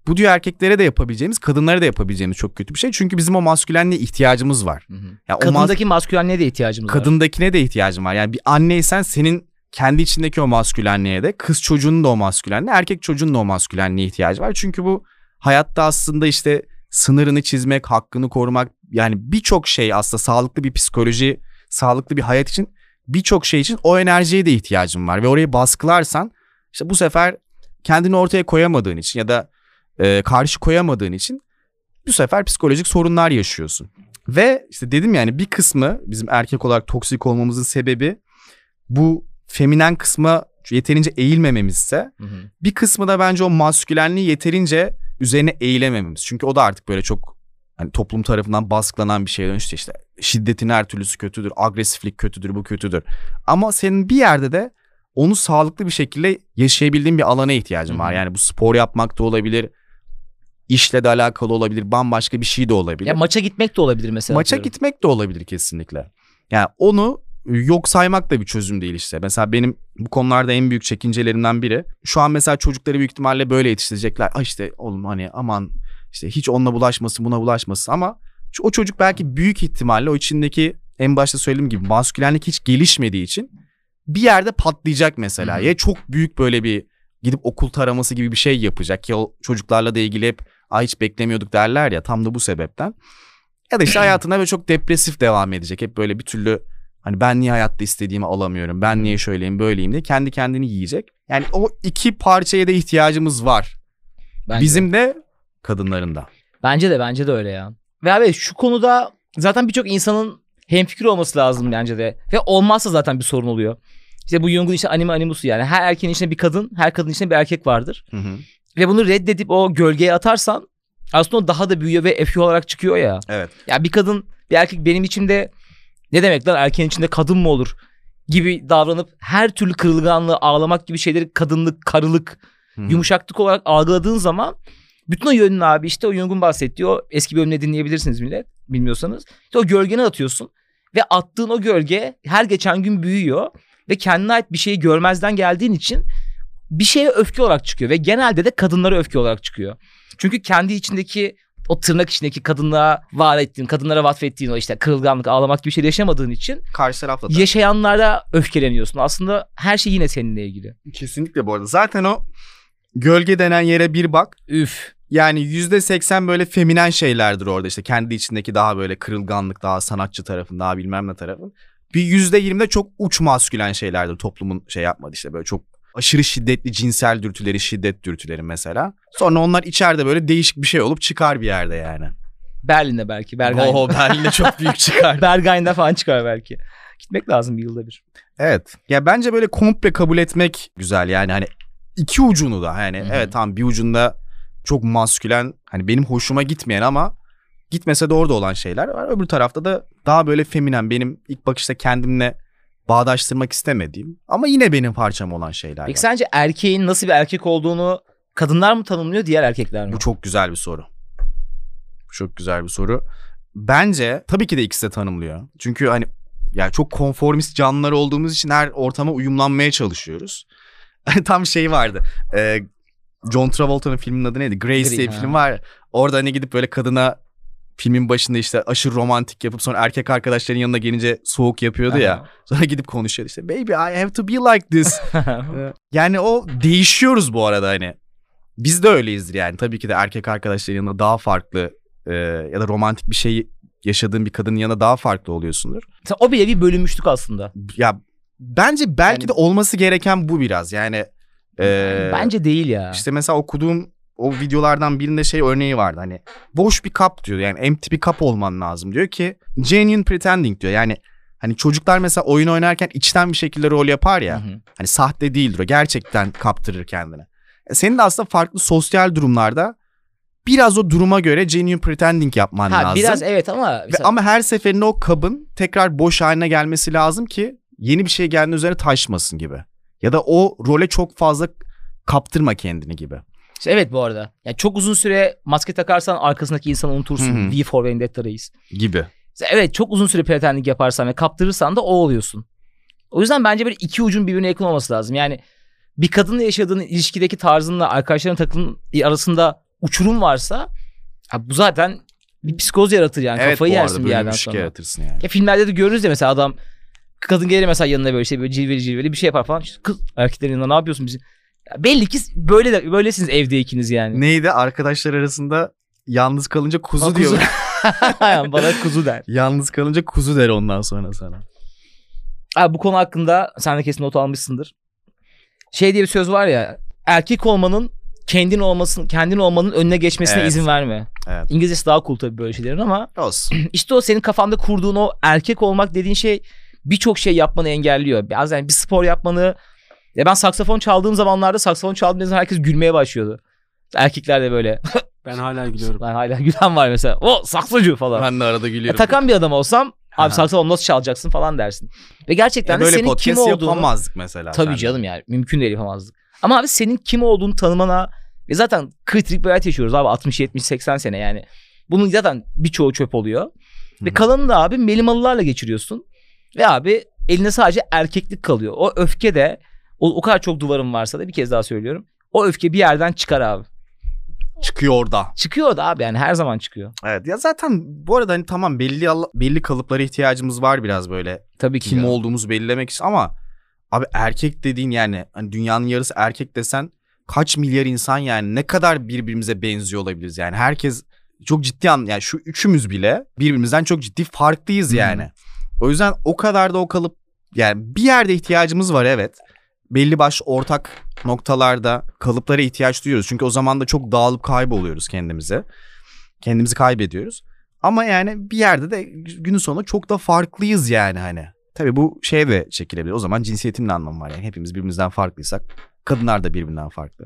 A: bu diyor erkeklere de yapabileceğimiz, kadınlara da yapabileceğimiz çok kötü bir şey. Çünkü bizim o maskülenliğe ihtiyacımız var.
B: Hı hı.
A: Ya o mas-
B: Kadındaki maskülenliğe de ihtiyacımız var.
A: kadındakine de ihtiyacın var. Yani bir anneysen senin kendi içindeki o maskülenliğe de kız çocuğunun da o maskülenliğe, erkek çocuğunun da o maskülenliğe ihtiyacı var. Çünkü bu hayatta aslında işte sınırını çizmek, hakkını korumak yani birçok şey aslında sağlıklı bir psikoloji, sağlıklı bir hayat için birçok şey için o enerjiye de ihtiyacın var ve orayı baskılarsan işte bu sefer kendini ortaya koyamadığın için ya da e, karşı koyamadığın için bu sefer psikolojik sorunlar yaşıyorsun. Ve işte dedim yani bir kısmı bizim erkek olarak toksik olmamızın sebebi bu feminen kısma yeterince eğilmememizse
B: Hı hı.
A: bir kısmı da bence o maskülenliği yeterince üzerine eğilemememiz. Çünkü o da artık böyle çok hani toplum tarafından baskılanan bir şeye dönüştü işte. Şiddetin her türlüsü kötüdür, agresiflik kötüdür, bu kötüdür. Ama senin bir yerde de onu sağlıklı bir şekilde yaşayabildiğin bir alana ihtiyacın var. Yani bu spor yapmak da olabilir, işle de alakalı olabilir, bambaşka bir şey de olabilir.
B: Ya maça gitmek de olabilir mesela.
A: Maça
B: atıyorum.
A: gitmek de olabilir kesinlikle. Yani onu yok saymak da bir çözüm değil işte. Mesela benim bu konularda en büyük çekincelerimden biri. Şu an mesela çocukları büyük ihtimalle böyle yetiştirecekler. Ay işte oğlum hani aman işte hiç onunla bulaşmasın buna bulaşmasın ama o çocuk belki büyük ihtimalle o içindeki en başta söylediğim gibi maskülenlik hiç gelişmediği için bir yerde patlayacak mesela. Ya çok büyük böyle bir gidip okul taraması gibi bir şey yapacak ki o çocuklarla da ilgili hep ay hiç beklemiyorduk derler ya tam da bu sebepten. Ya da işte <clears throat> hayatına böyle çok depresif devam edecek. Hep böyle bir türlü hani ben niye hayatta istediğimi alamıyorum. Ben niye şöyleyim böyleyim diye kendi kendini yiyecek. Yani o iki parçaya da ihtiyacımız var.
B: Bence.
A: Bizim de kadınların da.
B: Bence de bence de öyle ya. Ve abi şu konuda zaten birçok insanın hemfikir olması lazım bence de. Ve olmazsa zaten bir sorun oluyor. İşte bu Jung'un işte anime animusu yani. Her erkeğin içinde bir kadın, her kadının içinde bir erkek vardır.
A: Hı hı.
B: Ve bunu reddedip o gölgeye atarsan aslında o daha da büyüyor ve efi olarak çıkıyor ya.
A: Evet.
B: Ya bir kadın, bir erkek benim içimde ne demek lan erkeğin içinde kadın mı olur gibi davranıp her türlü kırılganlığı ağlamak gibi şeyleri kadınlık, karılık,
A: hı.
B: yumuşaklık olarak algıladığın zaman bütün o yönünü abi işte o Jung'un bahsettiği o eski bölümde dinleyebilirsiniz millet bilmiyorsanız. İşte o gölgene atıyorsun ve attığın o gölge her geçen gün büyüyor ve kendine ait bir şeyi görmezden geldiğin için bir şeye öfke olarak çıkıyor ve genelde de kadınlara öfke olarak çıkıyor. Çünkü kendi içindeki o tırnak içindeki kadınlığa var ettiğin, kadınlara vatfettiğin o işte kırılganlık, ağlamak gibi şeyler yaşamadığın için
A: Karşı tarafla da.
B: yaşayanlara öfkeleniyorsun. Aslında her şey yine seninle ilgili.
A: Kesinlikle bu arada. Zaten o gölge denen yere bir bak.
B: Üf.
A: Yani yüzde seksen böyle feminen şeylerdir orada işte kendi içindeki daha böyle kırılganlık daha sanatçı tarafın daha bilmem ne tarafın. Bir yüzde yirmi de çok uç maskülen şeylerdir toplumun şey yapmadı işte böyle çok aşırı şiddetli cinsel dürtüleri şiddet dürtüleri mesela. Sonra onlar içeride böyle değişik bir şey olup çıkar bir yerde yani.
B: Berlin'de belki. Berghain.
A: Oo Berlin'de çok büyük çıkar. <laughs>
B: Berghain'de falan çıkar belki. Gitmek lazım bir yılda bir.
A: Evet. Ya bence böyle komple kabul etmek güzel yani hani iki ucunu da yani
B: Hı hı.
A: evet tamam bir ucunda çok maskülen hani benim hoşuma gitmeyen ama gitmese de orada olan şeyler var. Öbür tarafta da daha böyle feminen benim ilk bakışta kendimle bağdaştırmak istemediğim ama yine benim parçam olan şeyler
B: Peki
A: var.
B: sence erkeğin nasıl bir erkek olduğunu kadınlar mı tanımlıyor diğer erkekler mi?
A: Bu çok güzel bir soru. Bu çok güzel bir soru. Bence tabii ki de ikisi de tanımlıyor. Çünkü hani ya çok konformist canlılar olduğumuz için her ortama uyumlanmaya çalışıyoruz. <laughs> Tam şey vardı. Ee, John Travolta'nın filminin adı neydi? Grace
B: Green,
A: diye bir film var. Orada hani gidip böyle kadına filmin başında işte aşırı romantik yapıp sonra erkek arkadaşların yanına gelince soğuk yapıyordu ya. Sonra gidip konuşuyordu işte. Baby I have to be like this. <laughs> Ee, Yani o değişiyoruz bu arada hani. Biz de öyleyizdir yani. Tabii ki de erkek arkadaşların yanında daha farklı e, ya da romantik bir şey yaşadığın bir kadının yanında daha farklı oluyorsundur.
B: Mesela o bile bir bölünmüşlük aslında.
A: Ya bence belki
B: Yani-
A: de olması gereken bu biraz. Yani e,
B: Bence değil ya.
A: işte mesela okuduğum o videolardan birinde şey örneği vardı hani boş bir kap diyor yani empty bir kap olman lazım diyor ki genuine pretending diyor yani hani çocuklar mesela oyun oynarken içten bir şekilde rol yapar ya
B: Hı hı.
A: Hani sahte değildir o. Gerçekten kaptırır kendini. E, Senin de aslında farklı sosyal durumlarda biraz o duruma göre genuine pretending yapman
B: Ha,
A: lazım.
B: biraz evet ama
A: Ve, ama her seferinde o kabın tekrar boş haline gelmesi lazım ki yeni bir şey geldiğinde üzerine taşmasın gibi. Ya da o role çok fazla kaptırma kendini gibi.
B: İşte evet bu arada. Yani çok uzun süre maske takarsan arkasındaki insanı unutursun.
A: Hı hı.
B: V for Vendetta reis.
A: Gibi.
B: İşte Evet çok uzun süre pretending yaparsan ve kaptırırsan da o oluyorsun. O yüzden bence böyle iki ucun birbirine yakın olması lazım. Yani bir kadınla yaşadığın ilişkideki tarzınla arkadaşların takımın arasında uçurum varsa ha bu zaten bir psikoz yaratır yani.
A: evet
B: Kafayı yersin bir yerden
A: bir şey
B: sonra.
A: yaratırsın yani.
B: Ya filmlerde de görürüz ya mesela adam kadın gelir mesela yanına böyle işte böyle cilveli cilveli bir şey yapar falan. İşte kız erkeklerin yanında ne yapıyorsun bizim? Ya belli ki böyle de böylesiniz evde ikiniz yani.
A: Neydi arkadaşlar arasında yalnız kalınca kuzu,
B: kuzu.
A: diyor. <laughs>
B: Bana kuzu der.
A: yalnız kalınca kuzu der ondan sonra sana.
B: Abi bu konu hakkında sen de kesin not almışsındır. Şey diye bir söz var ya erkek olmanın kendin olmasın kendin olmanın önüne geçmesine
A: Evet.
B: izin verme.
A: Evet.
B: İngilizcesi daha cool tabii böyle şeylerin ama
A: Olsun. <clears throat>
B: işte o senin kafanda kurduğun o erkek olmak dediğin şey birçok şey yapmanı engelliyor. Bazen bir spor yapmanı ya ben saksafon çaldığım zamanlarda saksafon çaldığım zaman herkes gülmeye başlıyordu. Erkekler de böyle. <laughs>
C: Ben hala gülüyorum.
B: Ben hala gülen var mesela. O saksocu falan.
A: Ben de arada
B: Ya
A: gülüyorum.
B: takan bir adam olsam abi saksafon nasıl çalacaksın falan dersin. Ve gerçekten
A: Ya
B: de senin kim olduğunu
A: yapamazdık mesela.
B: Tabii
A: seninle.
B: canım yani mümkün değil yapamazdık. Ama abi senin kim olduğunu tanımana ve zaten kritik bir hayat yaşıyoruz abi 60 70 80 sene yani. Bunun zaten birçoğu çöp oluyor. Ve kalanını da abi melimalılarla geçiriyorsun. Ve abi eline sadece erkeklik kalıyor. O öfke de o, o kadar çok duvarın varsa da bir kez daha söylüyorum. O öfke bir yerden çıkar abi.
A: Çıkıyor orada.
B: Çıkıyor da abi yani her zaman çıkıyor.
A: Evet ya zaten bu arada hani tamam belli belli kalıplara ihtiyacımız var biraz böyle.
B: Tabii ki.
A: Kim
B: canım.
A: olduğumuzu belirlemek için ama abi erkek dediğin yani hani dünyanın yarısı erkek desen kaç milyar insan yani ne kadar birbirimize benziyor olabiliriz yani herkes çok ciddi an yani şu üçümüz bile birbirimizden çok ciddi farklıyız yani. O yüzden o kadar da o kalıp yani bir yerde ihtiyacımız var evet. Belli başlı ortak noktalarda kalıplara ihtiyaç duyuyoruz. Çünkü o zaman da çok dağılıp kayboluyoruz kendimize. Kendimizi kaybediyoruz. Ama yani bir yerde de günün sonunda çok da farklıyız yani hani. Tabii bu şeye de çekilebilir. O zaman cinsiyetin ne anlamı var yani. Hepimiz birbirimizden farklıysak kadınlar da birbirinden farklı.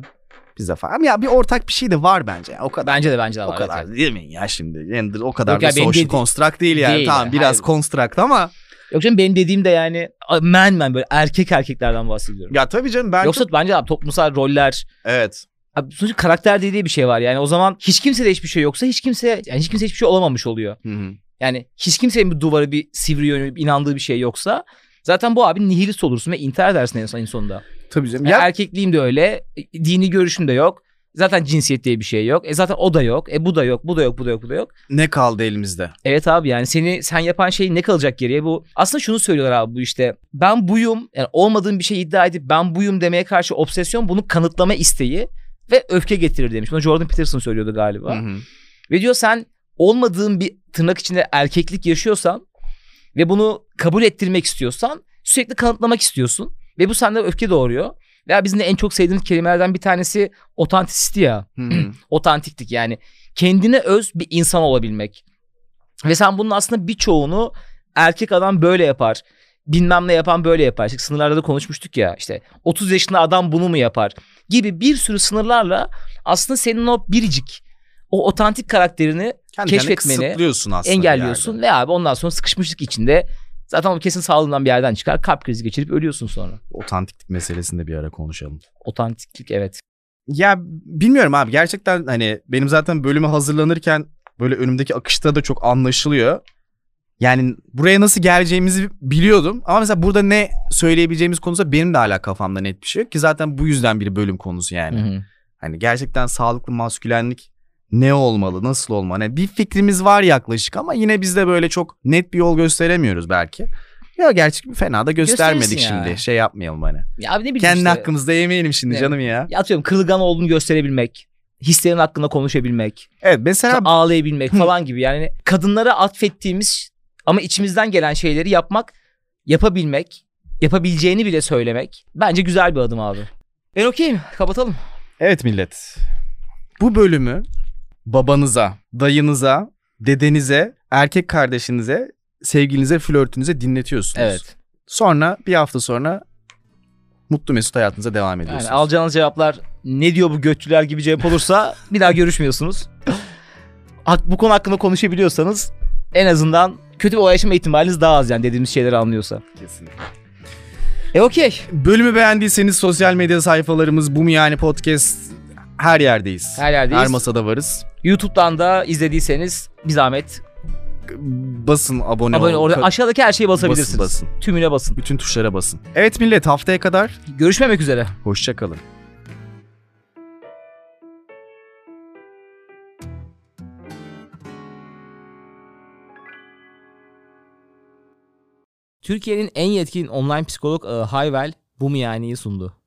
A: Biz de farklı. Ama ya bir ortak bir şey de var bence. O kadar.
B: Bence de bence de var.
A: o kadar
B: evet.
A: değil mi ya şimdi? Yani o kadar
B: Yok
A: da
B: benim
A: social
B: dedi-
A: construct değil yani.
B: Değil
A: tamam
B: yani,
A: biraz
B: hayır.
A: construct ama
B: Yok canım benim dediğim de yani men men böyle erkek erkeklerden bahsediyorum.
A: ya tabii canım ben
B: Yoksa
A: çok-
B: bence abi toplumsal roller
A: evet.
B: Abi sonuçta karakter dediği bir şey var yani o zaman hiç kimsede hiçbir şey yoksa hiç kimse yani hiç kimse hiçbir şey olamamış oluyor.
A: Hı hı.
B: Yani hiç kimsenin bir duvarı bir sivri yönü bir inandığı bir şey yoksa zaten bu abi nihilist olursun ve intihar edersin en sonunda.
A: Tabii canım.
B: Yani
A: Ya,
B: erkekliğim de öyle, e, dini görüşüm de yok. Zaten cinsiyet diye bir şey yok. E zaten o da yok. E bu da yok, bu da yok, bu da yok, bu da yok.
A: ne kaldı elimizde?
B: Evet abi yani seni sen yapan şey ne kalacak geriye? Bu aslında şunu söylüyorlar abi bu işte. Ben buyum. Yani olmadığım bir şey iddia edip ben buyum demeye karşı obsesyon bunu kanıtlama isteği ve öfke getirir demiş. Bunu Jordan Peterson söylüyordu galiba.
A: Hı hı.
B: Ve diyor sen olmadığın bir tırnak içinde erkeklik yaşıyorsan ve bunu kabul ettirmek istiyorsan sürekli kanıtlamak istiyorsun. Ve bu sende öfke doğuruyor. Veya bizim de en çok sevdiğimiz kelimelerden bir tanesi otantisiti ya. <clears throat> Otantiklik yani kendine öz bir insan olabilmek. Ve sen bunun aslında birçoğunu erkek adam böyle yapar. Bilmem ne yapan böyle yapar. İşte sınırlarda da konuşmuştuk ya işte 30 yaşında adam bunu mu yapar gibi bir sürü sınırlarla aslında senin o biricik o otantik karakterini
A: Kendi
B: Keşfetmeni
A: kısıtlıyorsun aslında.
B: engelliyorsun ve abi ondan sonra sıkışmışlık içinde zaten o kesin sağlığından bir yerden çıkar kalp krizi geçirip ölüyorsun sonra.
A: Otantiklik meselesini de bir ara konuşalım.
B: Otantiklik evet.
A: Ya bilmiyorum abi gerçekten hani benim zaten bölüme hazırlanırken böyle önümdeki akışta da çok anlaşılıyor. Yani buraya nasıl geleceğimizi biliyordum ama mesela burada ne söyleyebileceğimiz konusunda benim de hala kafamda net bir şey yok ki zaten bu yüzden bir bölüm konusu yani.
B: Hı hı.
A: Hani gerçekten sağlıklı maskülenlik ne olmalı, nasıl olmalı? Hani bir fikrimiz var yaklaşık ama yine biz de böyle çok net bir yol gösteremiyoruz belki. Ya gerçi fena da göstermedik
B: Gösterirsin ya.
A: şimdi. Şey yapmayalım hani.
B: Ya abi ne bileyim
A: Kendi
B: işte.
A: hakkımızda yemeyelim şimdi
B: Evet.
A: canım ya.
B: Ya atıyorum kırılgan olduğunu gösterebilmek, hislerin hakkında konuşabilmek,
A: Evet mesela
B: işte ağlayabilmek falan gibi. Yani kadınlara atfettiğimiz ama içimizden gelen şeyleri yapmak, yapabilmek, yapabileceğini bile söylemek bence güzel bir adım abi. Ben okeyim. Kapatalım.
A: Evet millet. Bu bölümü babanıza, dayınıza, dedenize, erkek kardeşinize, sevgilinize, flörtünüze dinletiyorsunuz.
B: Evet.
A: Sonra bir hafta sonra mutlu mesut hayatınıza devam
B: Yani
A: ediyorsunuz.
B: alacağınız cevaplar ne diyor bu götçüler gibi cevap olursa <laughs> bir daha görüşmüyorsunuz. Bu konu hakkında konuşabiliyorsanız en azından kötü bir olay yaşama ihtimaliniz daha az yani dediğimiz şeyleri anlıyorsa.
A: Kesinlikle.
B: E okey.
A: Bölümü beğendiyseniz sosyal medya sayfalarımız bu mu yani podcast her yerdeyiz.
B: Her yerdeyiz.
A: Her masada varız.
B: YouTube'dan da izlediyseniz bir zahmet
A: Basın abone,
B: abone
A: ol.
B: orada aşağıdaki her şeye basabilirsiniz.
A: Basın,
B: Tümüne basın.
A: Bütün tuşlara basın. Evet millet haftaya kadar
B: Görüşmemek üzere.
A: hoşçakalın.
D: Türkiye'nin en yetkin online psikolog ağı Hayvel bu miyaniyi sundu.